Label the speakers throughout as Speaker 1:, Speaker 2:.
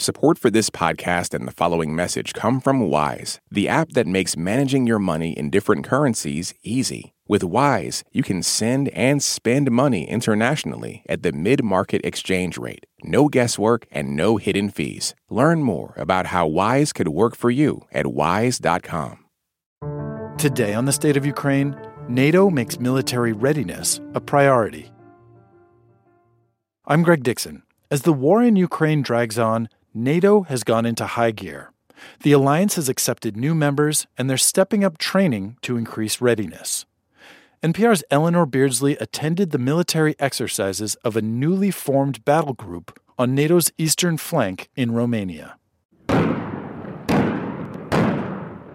Speaker 1: Support for this podcast and the following message come from Wise, the app that makes managing your money in different currencies easy. With Wise, you can send and spend money internationally at the mid market exchange rate. No guesswork and no hidden fees. Learn more about how Wise could work for you at wise.com.
Speaker 2: Today on the State of Ukraine, NATO makes military readiness a priority. I'm Greg Dixon. As the war in Ukraine drags on, NATO has gone into high gear. The alliance has accepted new members, and they're stepping up training to increase readiness. NPR's Eleanor Beardsley attended the military exercises of a newly formed battle group on NATO's eastern flank in Romania.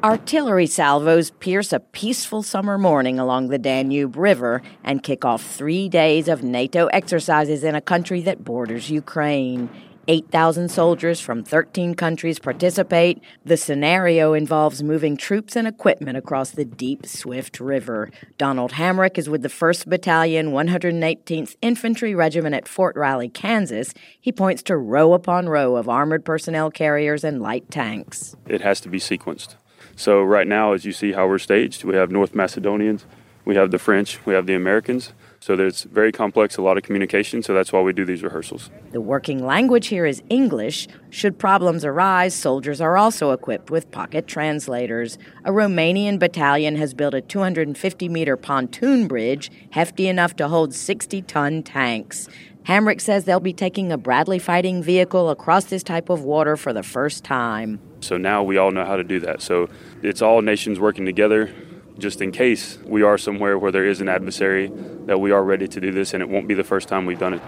Speaker 3: Artillery salvos pierce a peaceful summer morning along the Danube River and kick off three days of NATO exercises in a country that borders Ukraine. 8,000 soldiers from 13 countries participate. The scenario involves moving troops and equipment across the deep, swift river. Donald Hamrick is with the 1st Battalion, 118th Infantry Regiment at Fort Riley, Kansas. He points to row upon row of armored personnel carriers and light tanks.
Speaker 4: It has to be sequenced. So, right now, as you see how we're staged, we have North Macedonians, we have the French, we have the Americans. So it's very complex, a lot of communication, so that's why we do these rehearsals.
Speaker 3: The working language here is English. Should problems arise, soldiers are also equipped with pocket translators. A Romanian battalion has built a 250 meter pontoon bridge, hefty enough to hold 60 ton tanks. Hamrick says they'll be taking a Bradley fighting vehicle across this type of water for the first time.
Speaker 4: So now we all know how to do that. So it's all nations working together just in case we are somewhere where there is an adversary, that we are ready to do this, and it won't be the first time we've done it.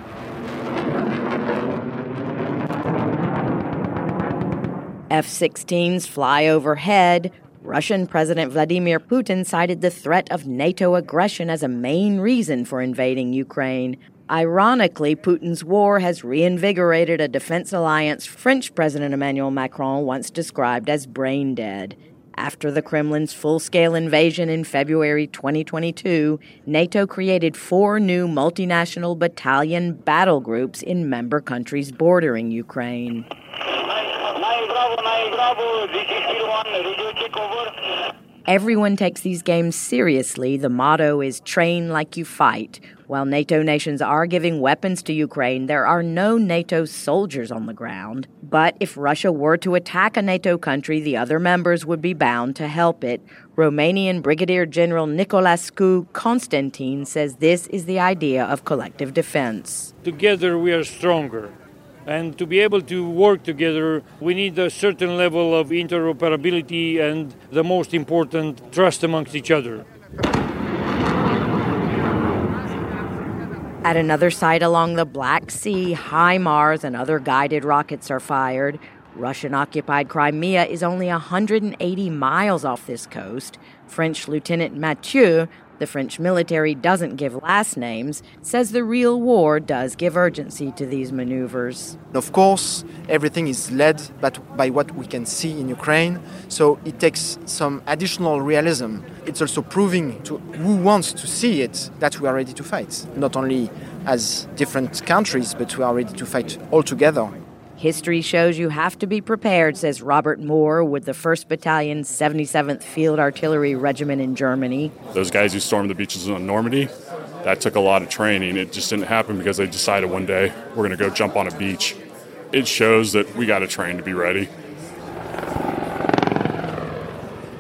Speaker 3: F 16s fly overhead. Russian President Vladimir Putin cited the threat of NATO aggression as a main reason for invading Ukraine. Ironically, Putin's war has reinvigorated a defense alliance French President Emmanuel Macron once described as brain dead. After the Kremlin's full scale invasion in February 2022, NATO created four new multinational battalion battle groups in member countries bordering Ukraine. Everyone takes these games seriously. The motto is train like you fight. While NATO nations are giving weapons to Ukraine, there are no NATO soldiers on the ground. But if Russia were to attack a NATO country, the other members would be bound to help it. Romanian Brigadier General Nicolascu Constantin says this is the idea of collective defense.
Speaker 5: Together we are stronger. And to be able to work together, we need a certain level of interoperability and, the most important, trust amongst each other.
Speaker 3: At another site along the Black Sea, HIMARS and other guided rockets are fired. Russian occupied Crimea is only 180 miles off this coast. French Lieutenant Mathieu the French military doesn't give last names, says the real war does give urgency to these maneuvers.
Speaker 6: Of course, everything is led by what we can see in Ukraine, so it takes some additional realism. It's also proving to who wants to see it that we are ready to fight, not only as different countries, but we are ready to fight all together.
Speaker 3: History shows you have to be prepared, says Robert Moore with the 1st Battalion, 77th Field Artillery Regiment in Germany.
Speaker 7: Those guys who stormed the beaches on Normandy, that took a lot of training. It just didn't happen because they decided one day we're going to go jump on a beach. It shows that we got to train to be ready.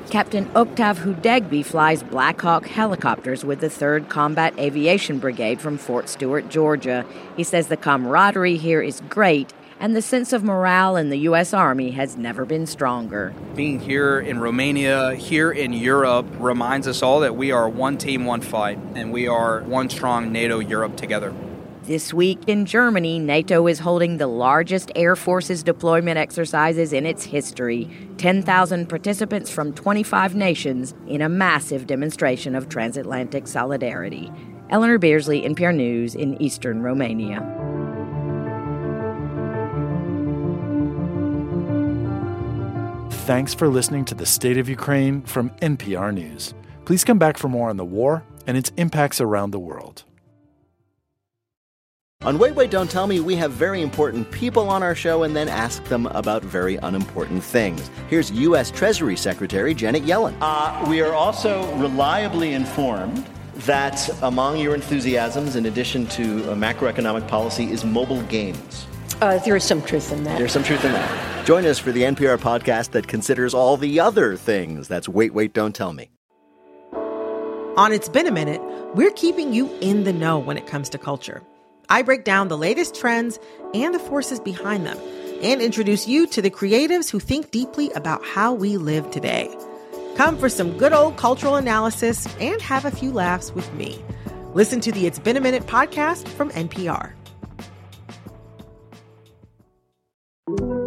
Speaker 3: Captain Octave Hudegby flies Black Hawk helicopters with the 3rd Combat Aviation Brigade from Fort Stewart, Georgia. He says the camaraderie here is great and the sense of morale in the U.S. Army has never been stronger.
Speaker 8: Being here in Romania, here in Europe, reminds us all that we are one team, one fight, and we are one strong NATO Europe together.
Speaker 3: This week in Germany, NATO is holding the largest Air Forces deployment exercises in its history 10,000 participants from 25 nations in a massive demonstration of transatlantic solidarity. Eleanor Beardsley, NPR News in eastern Romania.
Speaker 2: Thanks for listening to the State of Ukraine from NPR News. Please come back for more on the war and its impacts around the world.
Speaker 9: On Wait, Wait, Don't Tell Me, we have very important people on our show and then ask them about very unimportant things. Here's U.S. Treasury Secretary Janet Yellen.
Speaker 10: Uh, we are also reliably informed that among your enthusiasms, in addition to macroeconomic policy, is mobile games.
Speaker 11: Uh, there is some truth in that.
Speaker 10: There's some truth in that.
Speaker 9: Join us for the NPR podcast that considers all the other things. That's Wait, Wait, Don't Tell Me.
Speaker 12: On It's Been a Minute, we're keeping you in the know when it comes to culture. I break down the latest trends and the forces behind them and introduce you to the creatives who think deeply about how we live today. Come for some good old cultural analysis and have a few laughs with me. Listen to the It's Been a Minute podcast from NPR.